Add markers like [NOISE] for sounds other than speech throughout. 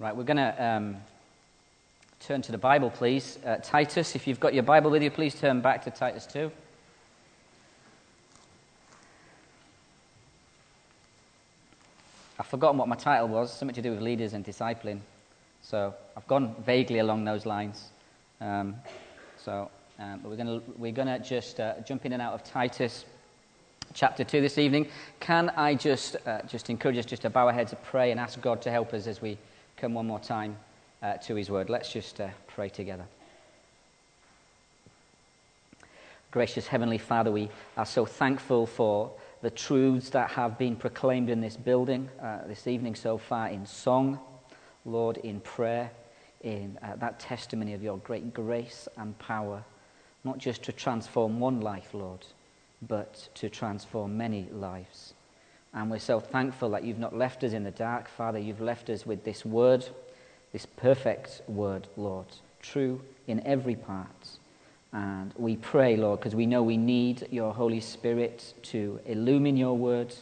Right, we're going to um, turn to the Bible, please. Uh, Titus, if you've got your Bible with you, please turn back to Titus 2. I've forgotten what my title was, something to do with leaders and discipling. So I've gone vaguely along those lines. Um, so um, we're going we're gonna just uh, jump in and out of Titus chapter 2 this evening. Can I just, uh, just encourage us just to bow our heads and pray and ask God to help us as we come one more time uh, to his word. Let's just uh, pray together. Gracious Heavenly Father, we are so thankful for the truths that have been proclaimed in this building uh, this evening so far in song, Lord, in prayer, in uh, that testimony of your great grace and power, not just to transform one life, Lord, but to transform many lives. And we're so thankful that you've not left us in the dark, Father. You've left us with this word, this perfect word, Lord, true in every part. And we pray, Lord, because we know we need your Holy Spirit to illumine your word,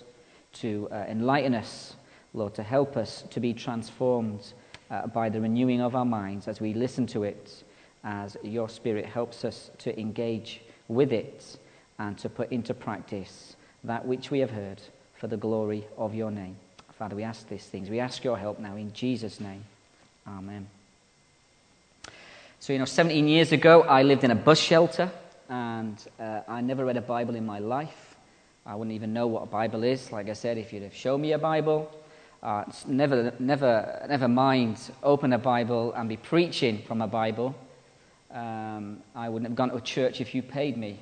to uh, enlighten us, Lord, to help us to be transformed uh, by the renewing of our minds as we listen to it, as your Spirit helps us to engage with it and to put into practice that which we have heard for the glory of your name. Father, we ask these things. We ask your help now in Jesus' name. Amen. So, you know, 17 years ago, I lived in a bus shelter, and uh, I never read a Bible in my life. I wouldn't even know what a Bible is. Like I said, if you'd have shown me a Bible, uh, never, never, never mind open a Bible and be preaching from a Bible. Um, I wouldn't have gone to a church if you paid me.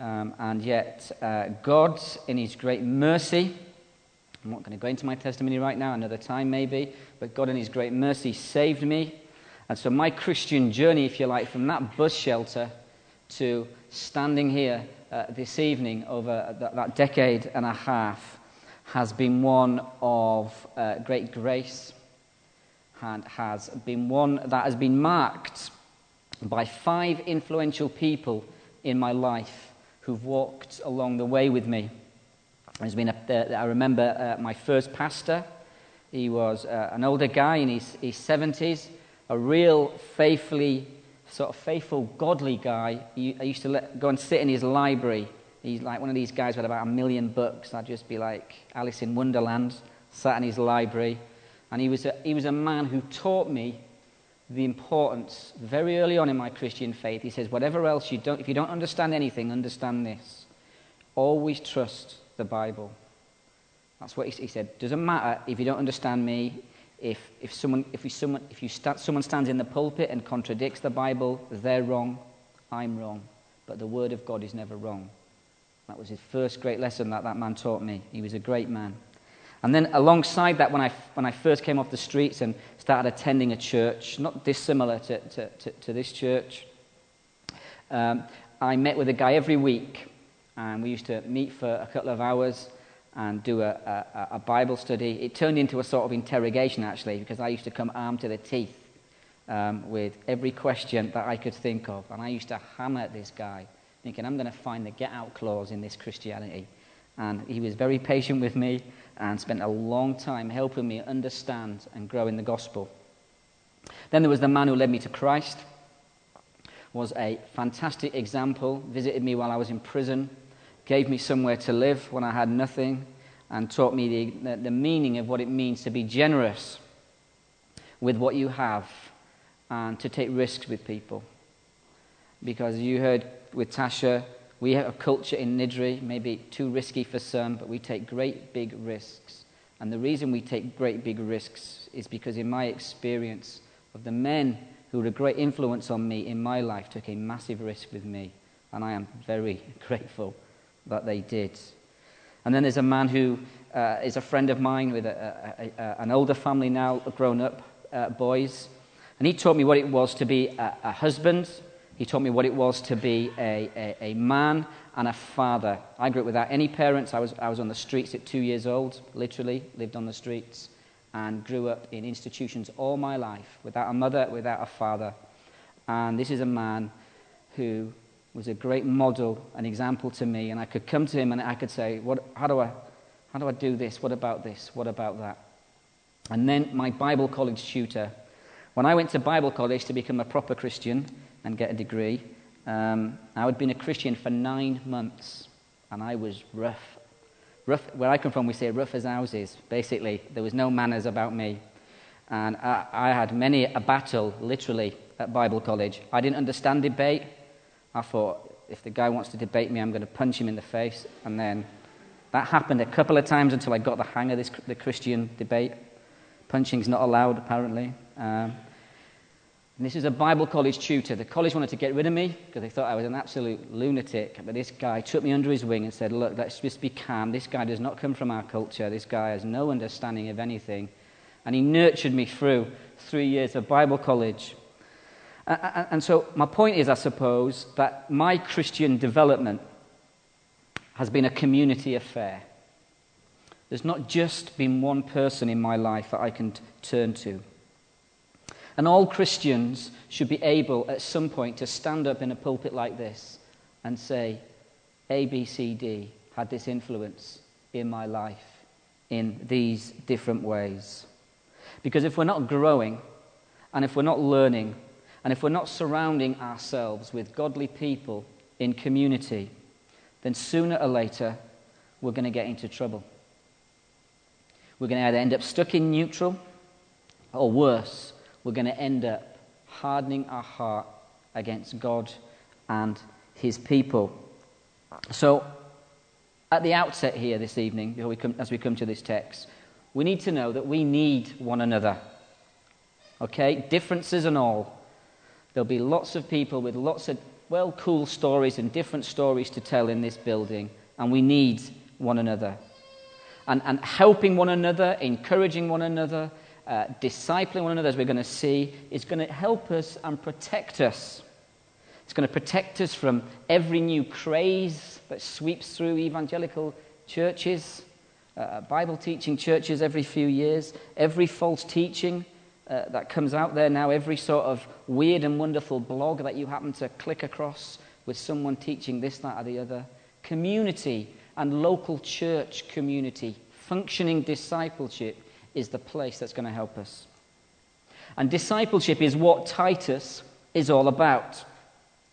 Um, and yet, uh, God, in His great mercy, I'm not going to go into my testimony right now, another time maybe, but God, in His great mercy, saved me. And so, my Christian journey, if you like, from that bus shelter to standing here uh, this evening over that, that, decade and a half has been one of uh, great grace and has been one that has been marked by five influential people in my life who've walked along the way with me. There's been a, I remember uh, my first pastor. He was uh, an older guy in his, his 70s a real faithfully, sort of faithful, godly guy. I used to let, go and sit in his library. He's like one of these guys with about a million books. I'd just be like Alice in Wonderland, sat in his library. And he was a, he was a man who taught me the importance very early on in my Christian faith. He says, whatever else you don't, if you don't understand anything, understand this. Always trust the Bible. That's what he, said. Doesn't matter if you don't understand me, if, if, someone, if, we, someone, if you st- someone stands in the pulpit and contradicts the Bible, they're wrong, I'm wrong. But the Word of God is never wrong. That was his first great lesson that that man taught me. He was a great man. And then alongside that, when I, when I first came off the streets and started attending a church, not dissimilar to, to, to, to this church, um, I met with a guy every week. And we used to meet for a couple of hours and do a, a, a, Bible study. It turned into a sort of interrogation, actually, because I used to come armed to the teeth um, with every question that I could think of. And I used to hammer this guy, thinking, I'm going to find the get out clause in this Christianity. And he was very patient with me and spent a long time helping me understand and grow in the gospel. Then there was the man who led me to Christ, was a fantastic example, visited me while I was in prison, gave me somewhere to live when I had nothing, and taught me the, the, meaning of what it means to be generous with what you have and to take risks with people. Because you heard with Tasha, we have a culture in Niddrie, maybe too risky for some, but we take great big risks. And the reason we take great big risks is because, in my experience, of the men who had a great influence on me in my life took a massive risk with me. And I am very [LAUGHS] grateful that they did. And then there's a man who uh, is a friend of mine with a, a, a, an older family now, grown up uh, boys. And he taught me what it was to be a, husband. He taught me what it was to be a, a man and a father. I grew up without any parents. I was, I was on the streets at two years old, literally, lived on the streets, and grew up in institutions all my life without a mother, without a father. And this is a man who was a great model, an example to me. And I could come to him and I could say, what, how, do I, how do I do this? What about this? What about that? and then my Bible college tutor. When I went to Bible college to become a proper Christian and get a degree, um, I had been a Christian for nine months, and I was rough. Rough, where I come from, we say rough as houses. Basically, there was no manners about me. And I, I had many a battle, literally, at Bible college. I didn't understand debate. I thought, if the guy wants to debate me, I'm going to punch him in the face. And then that happened a couple of times until I got the hang of this, the Christian debate. Punching's not allowed, apparently. Um, and this is a Bible college tutor. The college wanted to get rid of me because they thought I was an absolute lunatic. But this guy took me under his wing and said, Look, let's just be calm. This guy does not come from our culture. This guy has no understanding of anything. And he nurtured me through three years of Bible college. And so, my point is, I suppose, that my Christian development has been a community affair. There's not just been one person in my life that I can turn to. And all Christians should be able at some point to stand up in a pulpit like this and say, A, B, C, D had this influence in my life in these different ways. Because if we're not growing, and if we're not learning, and if we're not surrounding ourselves with godly people in community, then sooner or later we're going to get into trouble. We're going to either end up stuck in neutral, or worse, we're going to end up hardening our heart against God and his people. So, at the outset here this evening, we come, as we come to this text, we need to know that we need one another. Okay? Differences and all. There'll be lots of people with lots of, well, cool stories and different stories to tell in this building, and we need one another. And, and helping one another, encouraging one another, uh, discipling one another, as we're going to see, is going to help us and protect us. It's going to protect us from every new craze that sweeps through evangelical churches, uh, Bible teaching churches every few years, every false teaching uh, that comes out there now, every sort of weird and wonderful blog that you happen to click across with someone teaching this, that, or the other. Community and local church community, functioning discipleship is the place that's going to help us. And discipleship is what Titus is all about.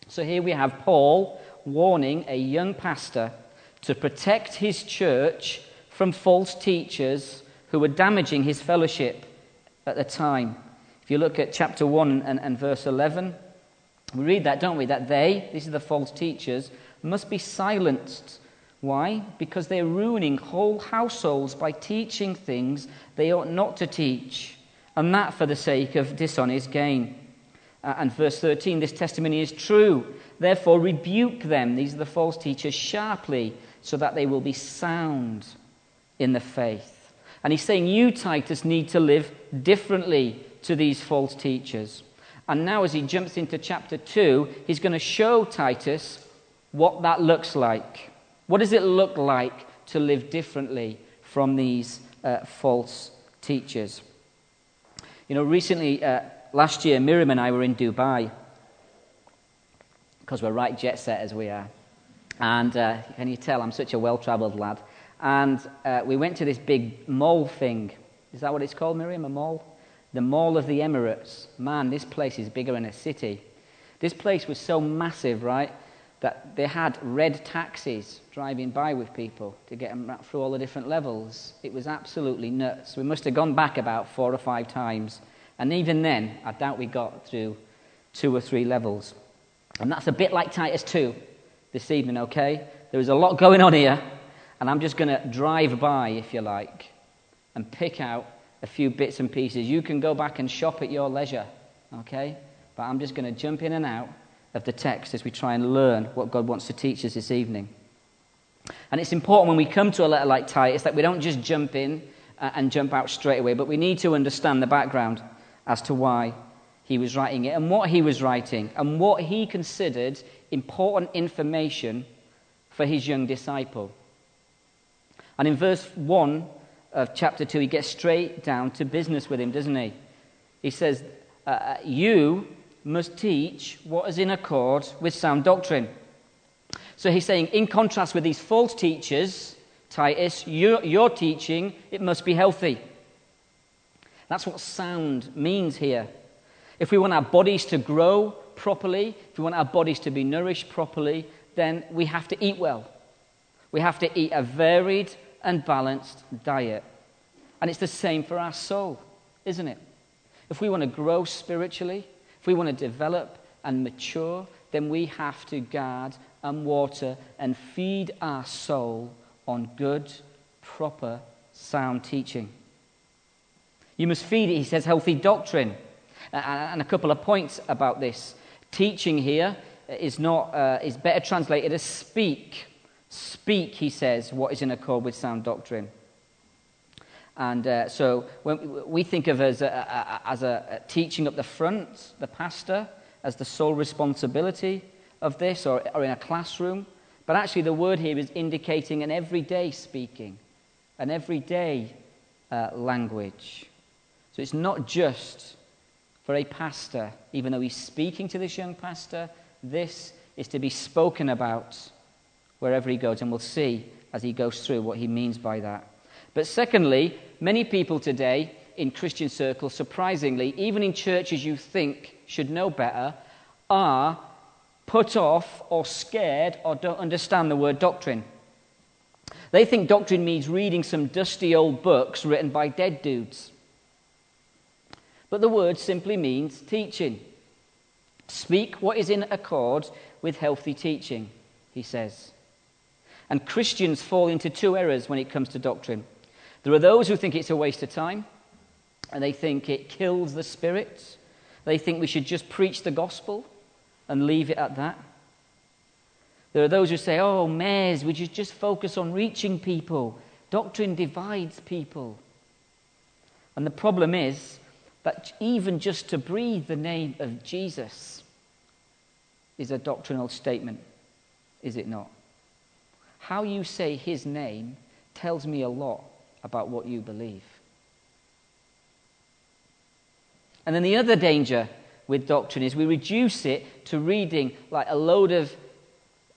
So here we have Paul warning a young pastor to protect his church from false teachers who were damaging his fellowship at the time. If you look at chapter 1 and, and verse 11, we read that, don't we? That they, these are the false teachers, must be silenced why? Because they're ruining whole households by teaching things they ought not to teach, and that for the sake of dishonest gain. Uh, and verse 13 this testimony is true. Therefore, rebuke them, these are the false teachers, sharply, so that they will be sound in the faith. And he's saying, You, Titus, need to live differently to these false teachers. And now, as he jumps into chapter 2, he's going to show Titus what that looks like. What does it look like to live differently from these uh, false teachers? You know, recently, uh, last year, Miriam and I were in Dubai because we're right jet set as we are. And uh, can you tell I'm such a well traveled lad? And uh, we went to this big mall thing. Is that what it's called, Miriam? A mall? The Mall of the Emirates. Man, this place is bigger than a city. This place was so massive, right? That they had red taxis driving by with people to get them through all the different levels. It was absolutely nuts. We must have gone back about four or five times. And even then, I doubt we got through two or three levels. And that's a bit like Titus 2 this evening, okay? There is a lot going on here, and I'm just going to drive by, if you like, and pick out a few bits and pieces. You can go back and shop at your leisure, okay? But I'm just going to jump in and out of the text as we try and learn what God wants to teach us this evening. And it's important when we come to a letter like Titus that we don't just jump in uh, and jump out straight away, but we need to understand the background as to why he was writing it and what he was writing and what he considered important information for his young disciple. And in verse 1 of chapter 2, he gets straight down to business with him, doesn't he? He says, uh, uh You must teach what is in accord with sound doctrine. So he's saying, in contrast with these false teachers, Titus, your, your teaching, it must be healthy. That's what sound means here. If we want our bodies to grow properly, if we want our bodies to be nourished properly, then we have to eat well. We have to eat a varied and balanced diet. And it's the same for our soul, isn't it? If we want to grow spiritually, if we want to develop and mature, then we have to guard and water and feed our soul on good, proper, sound teaching. You must feed it, he says, healthy doctrine. And a couple of points about this. Teaching here is, not, uh, is better translated as speak. Speak, he says, what is in accord with sound doctrine. And uh, so when we think of as a, as a teaching up the front, the pastor, as the sole responsibility of this, or, or in a classroom. But actually, the word here is indicating an everyday speaking, an everyday uh, language. So it's not just for a pastor, even though he's speaking to this young pastor, this is to be spoken about wherever he goes. And we'll see as he goes through what he means by that. But secondly, many people today in Christian circles, surprisingly, even in churches you think should know better, are put off or scared or don't understand the word doctrine. They think doctrine means reading some dusty old books written by dead dudes. But the word simply means teaching. Speak what is in accord with healthy teaching, he says. And Christians fall into two errors when it comes to doctrine. There are those who think it's a waste of time, and they think it kills the spirit. They think we should just preach the gospel and leave it at that. There are those who say, oh, mayors, we should just focus on reaching people. Doctrine divides people. And the problem is that even just to breathe the name of Jesus is a doctrinal statement, is it not? How you say his name tells me a lot about what you believe. And then the other danger with doctrine is we reduce it to reading like a load of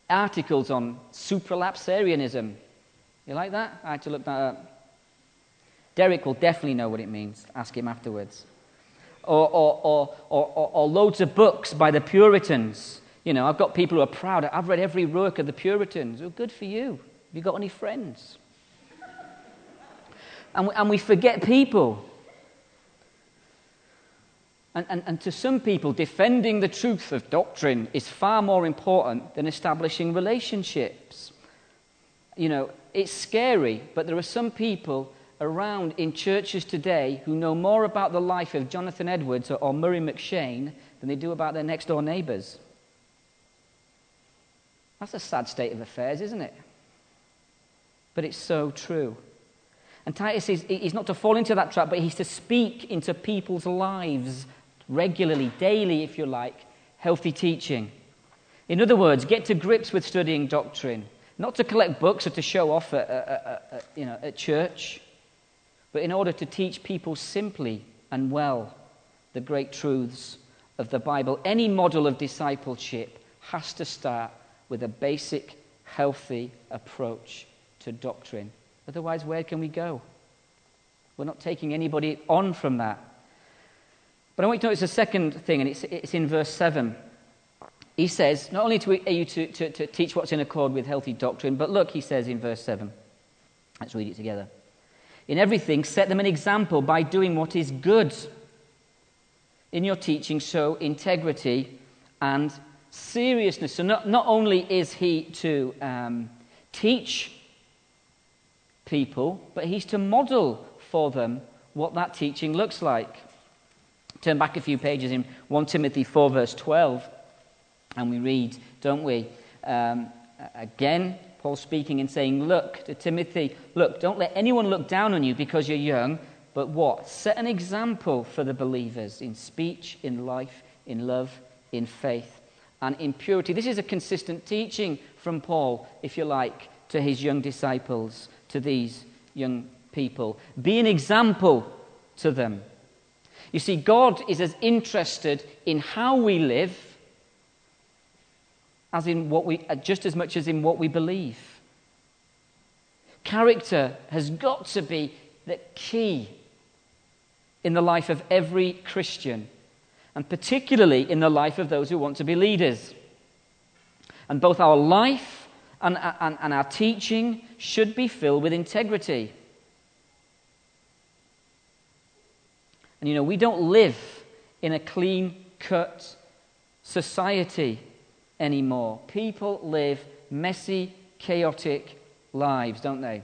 articles on supralapsarianism. You like that? I had to look that up. Derek will definitely know what it means. Ask him afterwards. Or, or, or, or, loads of books by the Puritans. You know, I've got people who are proud. I've read every work of the Puritans. Well, good for you. Have you got any friends? And we, and we forget people. And, and, and to some people, defending the truth of doctrine is far more important than establishing relationships. You know, it's scary, but there are some people around in churches today who know more about the life of Jonathan Edwards or, or Murray M'Cheyne than they do about their next door neighbours. That's a sad state of affairs, isn't it? But it's so true. And Titus is he's not to fall into that trap, but he's to speak into people's lives regularly, daily, if you like, healthy teaching. In other words, get to grips with studying doctrine, not to collect books or to show off at, at, at, you know, at church, but in order to teach people simply and well the great truths of the Bible. Any model of discipleship has to start with a basic, healthy approach to doctrine. Otherwise, where can we go? We're not taking anybody on from that. But I want you to notice a second thing, and it's, it's in verse 7. He says, not only are you to, to, to teach what's in accord with healthy doctrine, but look, he says in verse 7. Let's read it together. In everything, set them an example by doing what is good. In your teaching, show integrity and seriousness. So, not, not only is he to um, teach people, but he's to model for them what that teaching looks like. Turn back a few pages in 1 Timothy 4, verse 12, and we read, don't we? Um, again, Paul speaking and saying, Look to Timothy, look, don't let anyone look down on you because you're young, but what? Set an example for the believers in speech, in life, in love, in faith, and in purity. This is a consistent teaching from Paul, if you like, to his young disciples, to these young people. Be an example to them. You see, God is as interested in how we live as in what we, uh, just as much as in what we believe. Character has got to be the key in the life of every Christian, and particularly in the life of those who want to be leaders. And both our life and, and, and our teaching should be filled with integrity. And you know, we don't live in a clean cut society anymore. People live messy, chaotic lives, don't they?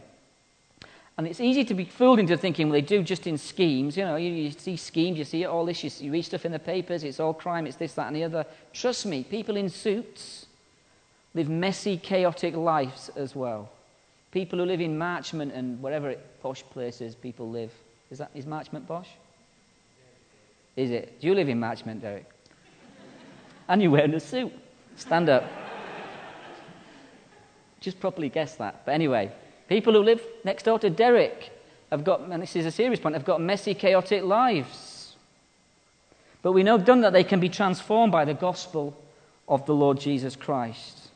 And it's easy to be fooled into thinking, well, they do just in schemes. You know, you, you see schemes, you see all this, you, see, you read stuff in the papers, it's all crime, it's this, that, and the other. Trust me, people in suits live messy, chaotic lives as well. People who live in Marchmont and wherever it, posh places people live. Is, that, is Marchmont posh? Is it? Do you live in Marchmont, Derek? and you're wearing a suit. Stand up. Just properly guess that. But anyway, people who live next door to Derek have got, and this is a serious point, have got messy, chaotic lives. But we know done that they can be transformed by the gospel of the Lord Jesus Christ.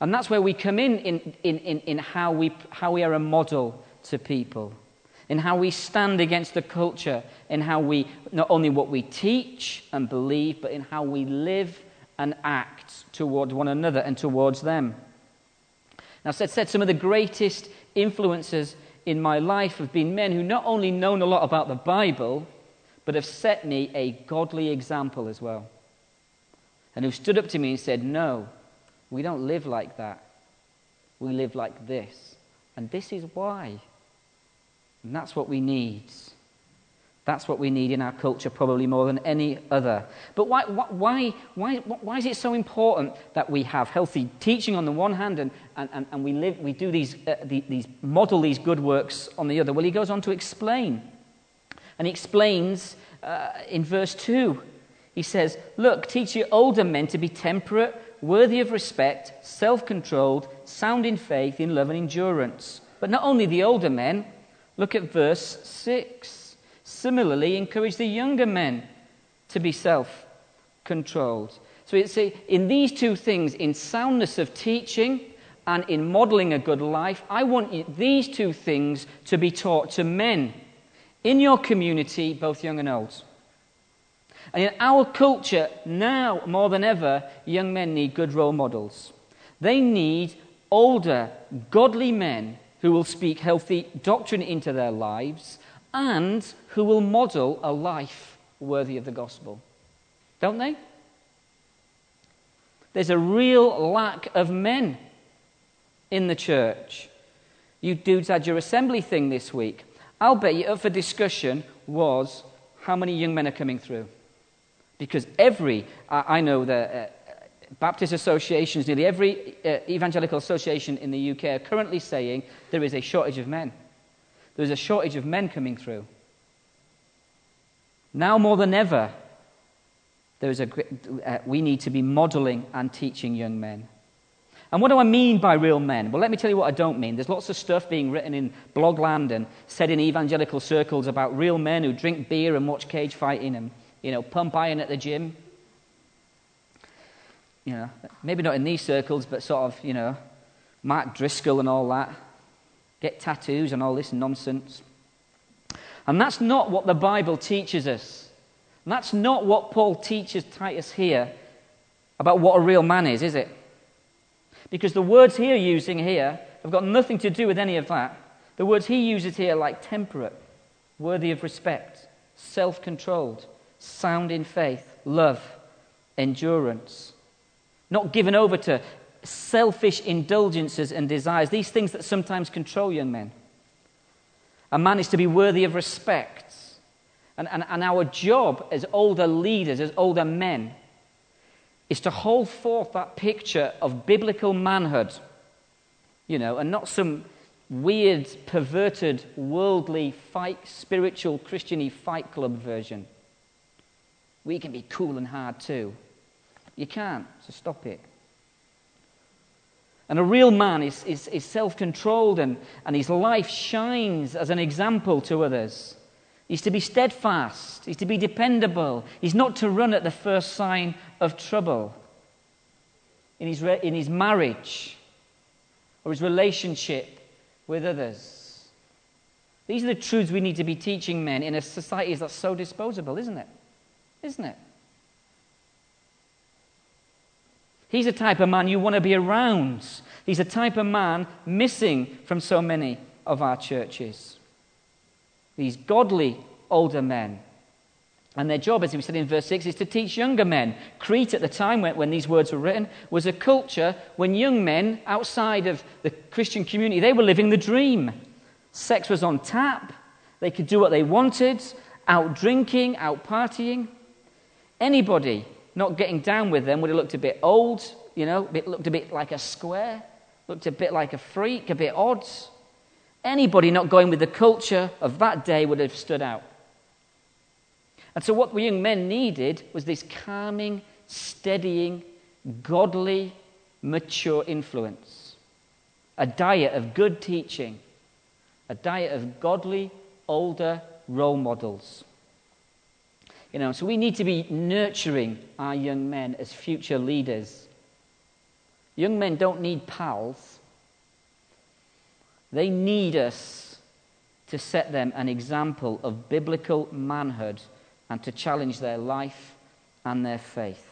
And that's where we come in in, in, in, in how, we, how we are a model to people, in how we stand against the culture, in how we, not only what we teach and believe, but in how we live and act towards one another and towards them. Now, said, said some of the greatest influences in my life have been men who not only known a lot about the Bible, but have set me a godly example as well. And who stood up to me and said, No, we don't live like that. We live like this. And this is why. And that's what we need. That's what we need in our culture, probably more than any other. But why, why, why, why is it so important that we have healthy teaching on the one hand and, and, and we, live, we do these, uh, these, model these good works on the other? Well, he goes on to explain. And he explains uh, in verse 2. He says, Look, teach your older men to be temperate, worthy of respect, self controlled, sound in faith, in love and endurance. But not only the older men, look at verse 6. Similarly, encourage the younger men to be self controlled. So it's a, in these two things, in soundness of teaching and in modeling a good life, I want you, these two things to be taught to men in your community, both young and old. And in our culture, now more than ever, young men need good role models. They need older, godly men who will speak healthy doctrine into their lives and who will model a life worthy of the gospel. Don't they? There's a real lack of men in the church. You dudes had your assembly thing this week. I'll bet you up for discussion was how many young men are coming through. Because every, I know that uh, Baptist associations, nearly every uh, evangelical association in the UK are currently saying there is a shortage of men. There is a shortage of men coming through. Now more than ever, there is a, uh, we need to be modeling and teaching young men. And what do I mean by real men? Well, let me tell you what I don't mean. There's lots of stuff being written in blogland and said in evangelical circles about real men who drink beer and watch cage fighting and you know, pump iron at the gym. You know, maybe not in these circles, but sort of, you know, Mark Driscoll and all that. Get tattoos and all this nonsense. And that's not what the Bible teaches us. And that's not what Paul teaches Titus here about what a real man is, is it? Because the words he are using here have got nothing to do with any of that. The words he uses here, like temperate, worthy of respect, self controlled, sound in faith, love, endurance. Not given over to selfish indulgences and desires, these things that sometimes control young men. A man is to be worthy of respect. And, and, and our job as older leaders, as older men, is to hold forth that picture of biblical manhood, you know, and not some weird, perverted, worldly, fight, spiritual, Christiany fight club version we can be cool and hard too. You can't, so stop it. And a real man is, is, is self controlled and, and his life shines as an example to others. He's to be steadfast, he's to be dependable, he's not to run at the first sign of trouble in his, re- in his marriage or his relationship with others. These are the truths we need to be teaching men in a society that's so disposable, isn't it? Isn't it? He's a type of man you want to be around. He's a type of man missing from so many of our churches. These godly older men. And their job, as we said in verse 6, is to teach younger men. Crete, at the time when, when, these words were written, was a culture when young men outside of the Christian community, they were living the dream. Sex was on tap. They could do what they wanted, out drinking, out partying. Anybody not getting down with them would have looked a bit old, you know, it looked a bit like a square, looked a bit like a freak, a bit odd. Anybody not going with the culture of that day would have stood out. And so, what the young men needed was this calming, steadying, godly, mature influence. A diet of good teaching, a diet of godly, older role models. You know, so we need to be nurturing our young men as future leaders. Young men don't need pals. They need us to set them an example of biblical manhood and to challenge their life and their faith.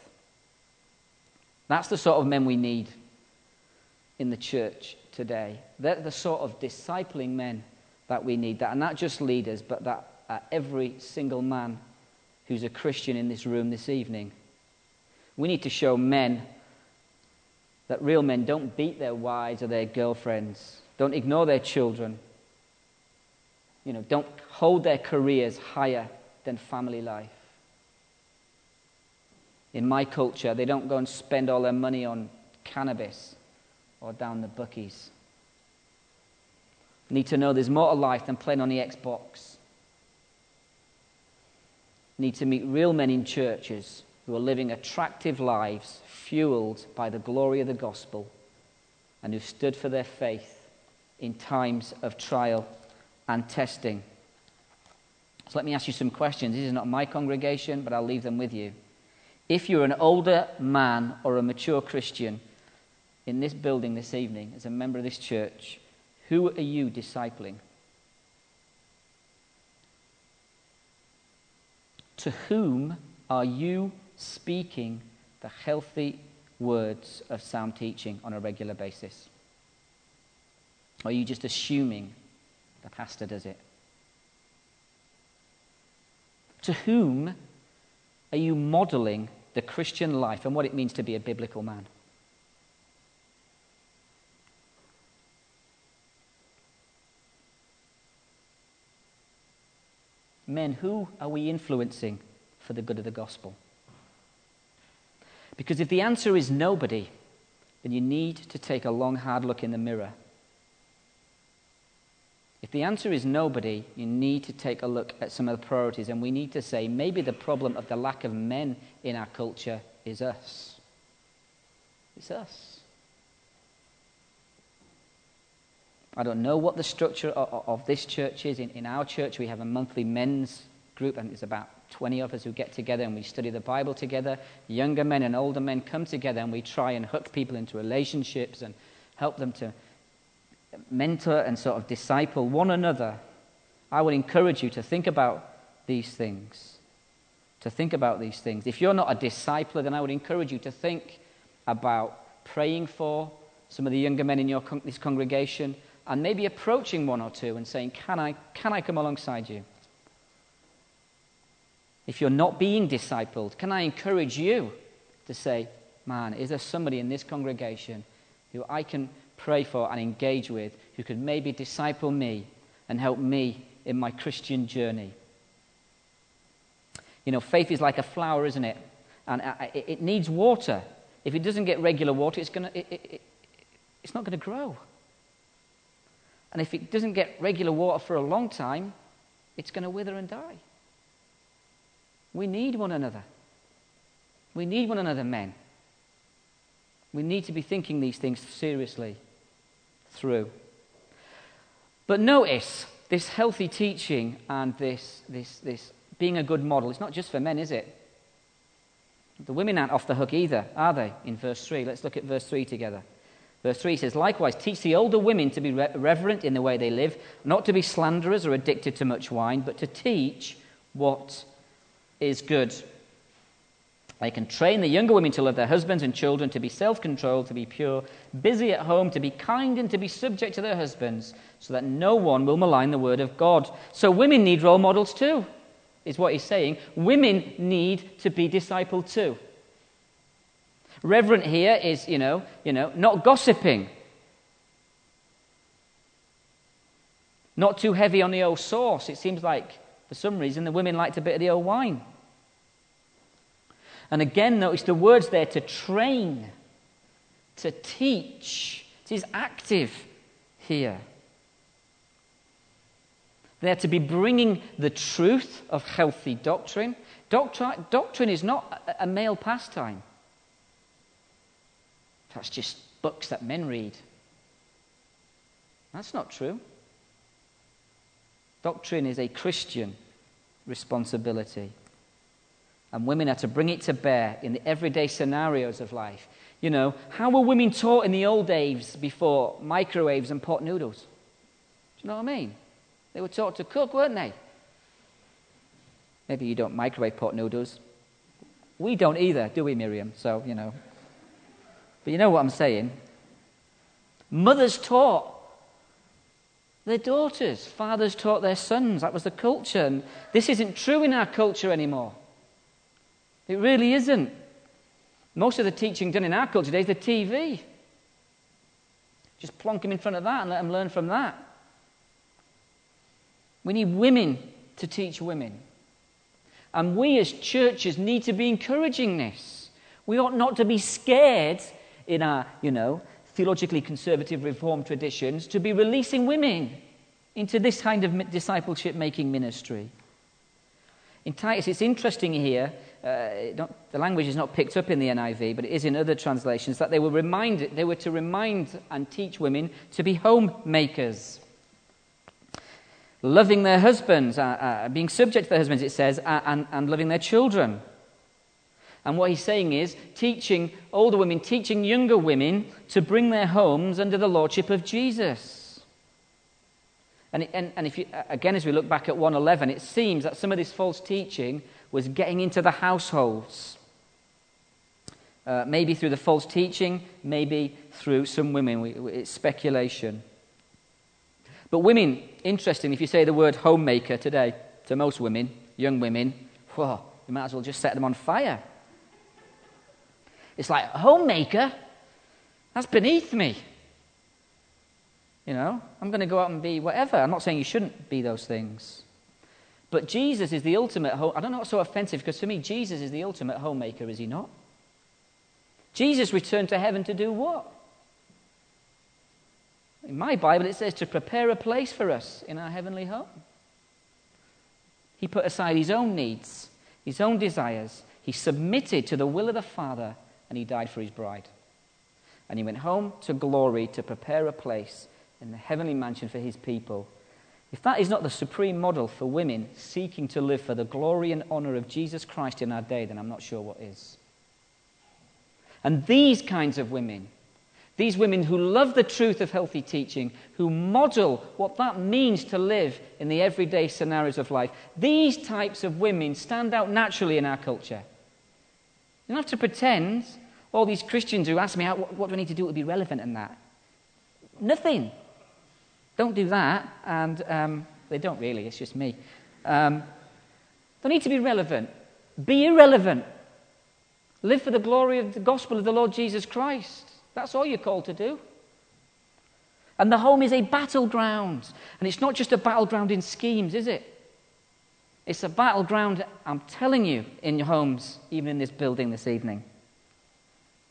That's the sort of men we need in the church today. They're the sort of discipling men that we need, that are not just leaders, but that are every single man who's a Christian in this room this evening. We need to show men that real men don't beat their wives or their girlfriends, don't ignore their children, you know, don't hold their careers higher than family life. In my culture, they don't go and spend all their money on cannabis or down the bookies. Need to know there's more to life than playing on the Xbox need to meet real men in churches who are living attractive lives fueled by the glory of the gospel and who stood for their faith in times of trial and testing. So let me ask you some questions. This is not my congregation, but I'll leave them with you. If you're an older man or a mature Christian in this building this evening as a member of this church, who are you discipling? To whom are you speaking the healthy words of sound teaching on a regular basis? Or are you just assuming the pastor does it? To whom are you modeling the Christian life and what it means to be a biblical man? Men, who are we influencing for the good of the gospel? Because if the answer is nobody, then you need to take a long, hard look in the mirror. If the answer is nobody, you need to take a look at some of the priorities, and we need to say maybe the problem of the lack of men in our culture is us. It's us. I don't know what the structure of, of this church is. In, in our church, we have a monthly men's group, and it's about 20 of us who get together and we study the Bible together. Younger men and older men come together and we try and hook people into relationships and help them to mentor and sort of disciple one another. I would encourage you to think about these things. To think about these things. If you're not a discipler, then I would encourage you to think about praying for some of the younger men in your con- this congregation and maybe approaching one or two and saying, Can I, can I come alongside you? If you're not being discipled, can I encourage you to say, Man, is there somebody in this congregation who I can pray for and engage with who could maybe disciple me and help me in my Christian journey? You know, faith is like a flower, isn't it? And uh, it needs water. If it doesn't get regular water, it's, gonna, it, it, it's not going to grow. And if it doesn't get regular water for a long time, it's going to wither and die. We need one another. We need one another, men. We need to be thinking these things seriously through. But notice this healthy teaching and this, this, this being a good model. It's not just for men, is it? The women aren't off the hook either, are they? In verse 3. Let's look at verse 3 together. Verse 3 says, Likewise, teach the older women to be reverent in the way they live, not to be slanderers or addicted to much wine, but to teach what is good. They can train the younger women to love their husbands and children, to be self controlled, to be pure, busy at home, to be kind, and to be subject to their husbands, so that no one will malign the word of God. So women need role models too, is what he's saying. Women need to be discipled too. Reverent here is, you know, you know, not gossiping. Not too heavy on the old sauce. It seems like, for some reason, the women liked a bit of the old wine. And again, notice the words there to train, to teach. It is active here. They're to be bringing the truth of healthy doctrine. Doctrine, doctrine is not a male pastime. That's just books that men read. That's not true. Doctrine is a Christian responsibility. And women are to bring it to bear in the everyday scenarios of life. You know, how were women taught in the old days before microwaves and pot noodles? Do you know what I mean? They were taught to cook, weren't they? Maybe you don't microwave pot noodles. We don't either, do we, Miriam? So, you know. But you know what I'm saying? Mothers taught their daughters, fathers taught their sons. That was the culture. And this isn't true in our culture anymore. It really isn't. Most of the teaching done in our culture today is the TV. Just plonk them in front of that and let them learn from that. We need women to teach women. And we as churches need to be encouraging this. We ought not to be scared in our, you know, theologically conservative reform traditions to be releasing women into this kind of discipleship making ministry. In Titus, it's interesting here, uh, not, the language is not picked up in the NIV, but it is in other translations, that they were, reminded, they were to remind and teach women to be homemakers. Loving their husbands, uh, uh, being subject to their husbands, it says, uh, and, and loving their children. And what he's saying is teaching older women, teaching younger women to bring their homes under the lordship of Jesus. And, and, and if you, again, as we look back at 111, it seems that some of this false teaching was getting into the households. Uh, maybe through the false teaching, maybe through some women. We, it's speculation. But women, interesting, if you say the word homemaker today to most women, young women, whoa, you might as well just set them on fire. It's like, a homemaker? That's beneath me. You know, I'm going to go out and be whatever. I'm not saying you shouldn't be those things. But Jesus is the ultimate home. I don't know what's so offensive because for me, Jesus is the ultimate homemaker, is he not? Jesus returned to heaven to do what? In my Bible, it says to prepare a place for us in our heavenly home. He put aside his own needs, his own desires. He submitted to the will of the Father and he died for his bride. And he went home to glory to prepare a place in the heavenly mansion for his people. If that is not the supreme model for women seeking to live for the glory and honor of Jesus Christ in our day, then I'm not sure what is. And these kinds of women, these women who love the truth of healthy teaching, who model what that means to live in the everyday scenarios of life, these types of women stand out naturally in our culture. You don't have to pretend all these Christians who ask me, what, what do I need to do to be relevant in that? Nothing. Don't do that. And um, they don't really, it's just me. Um, don't need to be relevant. Be irrelevant. Live for the glory of the gospel of the Lord Jesus Christ. That's all you're called to do. And the home is a battleground. And it's not just a battleground in schemes, is it? It's a battleground, I'm telling you, in your homes, even in this building this evening.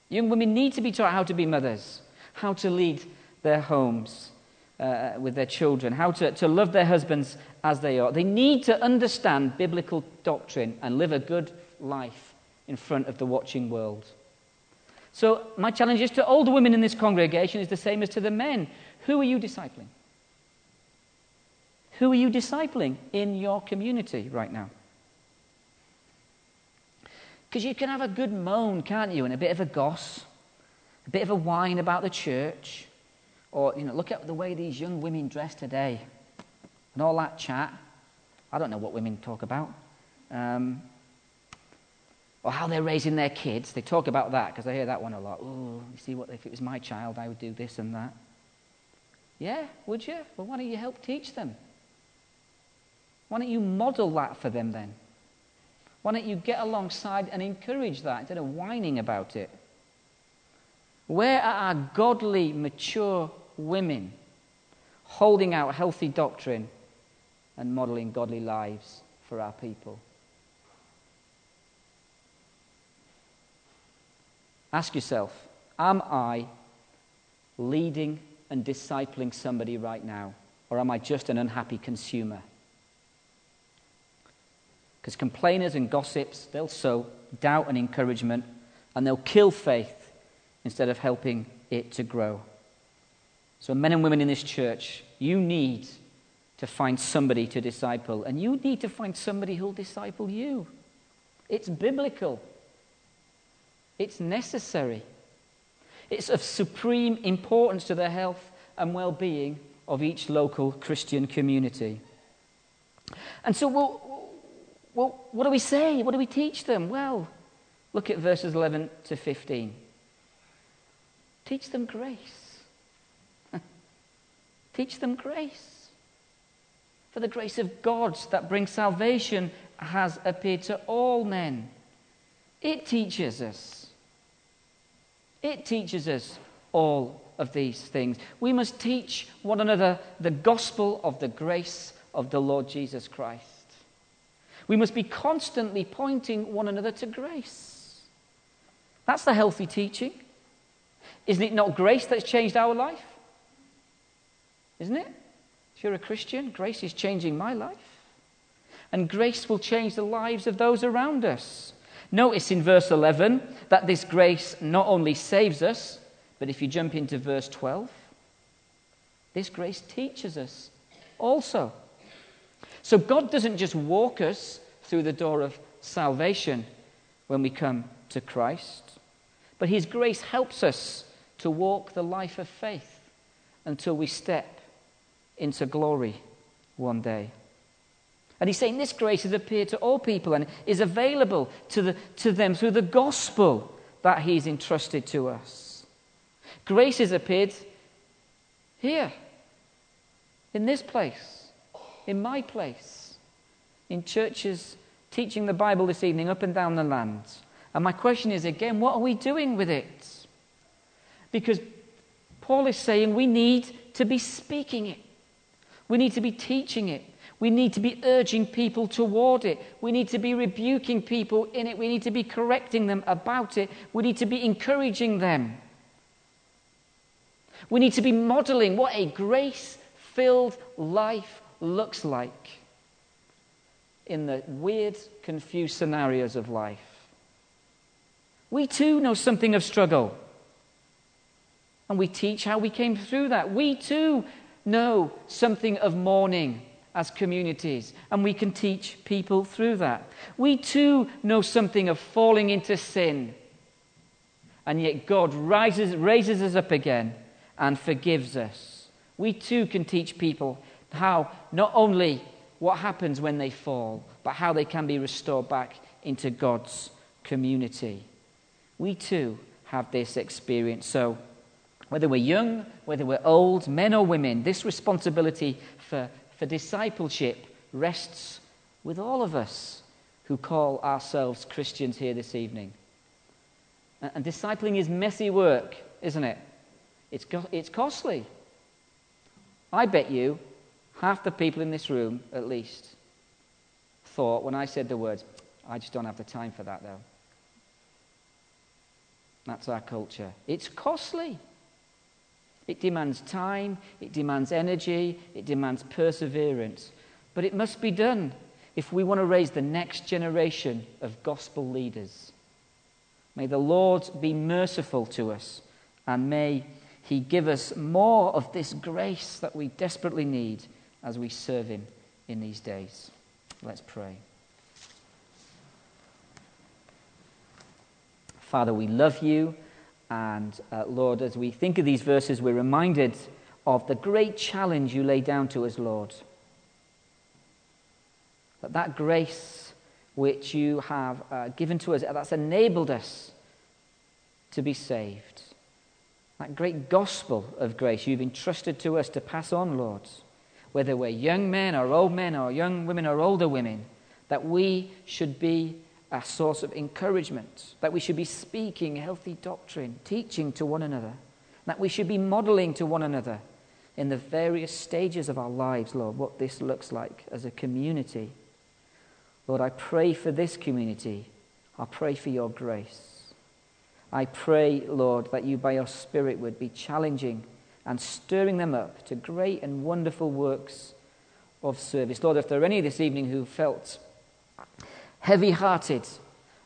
Young women need to be taught how to be mothers, how to lead their homes uh, with their children, how to, to love their husbands as they are. They need to understand biblical doctrine and live a good life in front of the watching world. So, my challenge is to older women in this congregation is the same as to the men. Who are you discipling? Who are you discipling in your community right now? Because you can have a good moan, can't you, and a bit of a goss. a bit of a whine about the church, or, you know, look at the way these young women dress today, and all that chat. I don't know what women talk about. Um, or how they're raising their kids. They talk about that because I hear that one a lot. Oh, you see what if it was my child, I would do this and that. Yeah, would you? Well, why don't you help teach them? Why don't you model that for them then? Why don't you get alongside and encourage that instead of whining about it? Where are our godly, mature women holding out healthy doctrine and modeling godly lives for our people? Ask yourself Am I leading and discipling somebody right now? Or am I just an unhappy consumer? Because complainers and gossips, they'll sow doubt and encouragement, and they'll kill faith instead of helping it to grow. So, men and women in this church, you need to find somebody to disciple, and you need to find somebody who'll disciple you. It's biblical, it's necessary, it's of supreme importance to the health and well being of each local Christian community. And so, we'll, well, what do we say? What do we teach them? Well, look at verses 11 to 15. Teach them grace. [LAUGHS] teach them grace. For the grace of God that brings salvation has appeared to all men. It teaches us. It teaches us all of these things. We must teach one another the gospel of the grace of the Lord Jesus Christ. We must be constantly pointing one another to grace. That's the healthy teaching. Isn't it not grace that's changed our life? Isn't it? If you're a Christian, grace is changing my life. And grace will change the lives of those around us. Notice in verse 11 that this grace not only saves us, but if you jump into verse 12, this grace teaches us also. So God doesn't just walk us through the door of salvation when we come to Christ, but His grace helps us to walk the life of faith until we step into glory one day. And he's saying this grace has appeared to all people and is available to, the, to them through the gospel that he's entrusted to us. Grace has appeared here, in this place in my place, in churches teaching the Bible this evening up and down the land. And my question is again, what are we doing with it? Because Paul is saying we need to be speaking it, we need to be teaching it. We need to be urging people toward it. We need to be rebuking people in it. We need to be correcting them about it. We need to be encouraging them. We need to be modeling what a grace filled life looks like in the weird, confused scenarios of life. We too know something of struggle. And we teach how we came through that. We too know something of mourning as communities, and we can teach people through that. We too know something of falling into sin, and yet God rises, raises us up again and forgives us. We too can teach people how not only what happens when they fall, but how they can be restored back into God's community. We too have this experience. So, whether we're young, whether we're old, men or women, this responsibility for, for discipleship rests with all of us who call ourselves Christians here this evening. And, and discipling is messy work, isn't it? It's, it's costly. I bet you Half the people in this room, at least, thought when I said the words, I just don't have the time for that, though. That's our culture. It's costly. It demands time, it demands energy, it demands perseverance. But it must be done if we want to raise the next generation of gospel leaders. May the Lord be merciful to us and may He give us more of this grace that we desperately need as we serve Him in these days. Let's pray. Father, we love you And uh, Lord, as we think of these verses, we're reminded of the great challenge you lay down to us, Lord. That that grace which you have uh, given to us, that's enabled us to be saved. That great gospel of grace you've entrusted to us to pass on, Lord, whether we're young men or old men or young women or older women, that we should be a source of encouragement, that we should be speaking healthy doctrine, teaching to one another, that we should be modeling to one another in the various stages of our lives, Lord, what this looks like as a community. Lord, I pray for this community. I pray for your grace. I pray, Lord, that you by your Spirit would be challenging and stirring them up to great and wonderful works of service. Lord, if there are any this evening who felt heavy hearted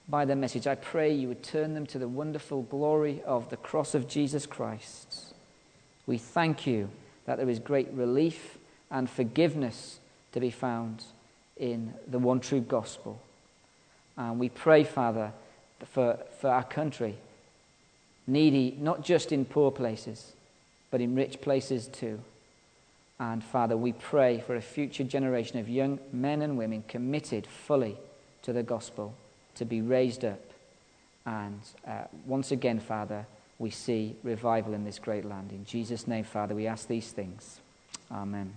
by the message, I pray you would turn them to the wonderful glory of the cross of Jesus Christ. We thank you that there is great relief and forgiveness to be found in the one true gospel. And we pray, Father, for, for our country needy not just in poor places, but in rich places too. And Father, we pray for a future generation of young men and women committed fully to the gospel to be raised up. And uh, once again, Father, we see revival in this great land. In Jesus' name, Father, we ask these things. Amen.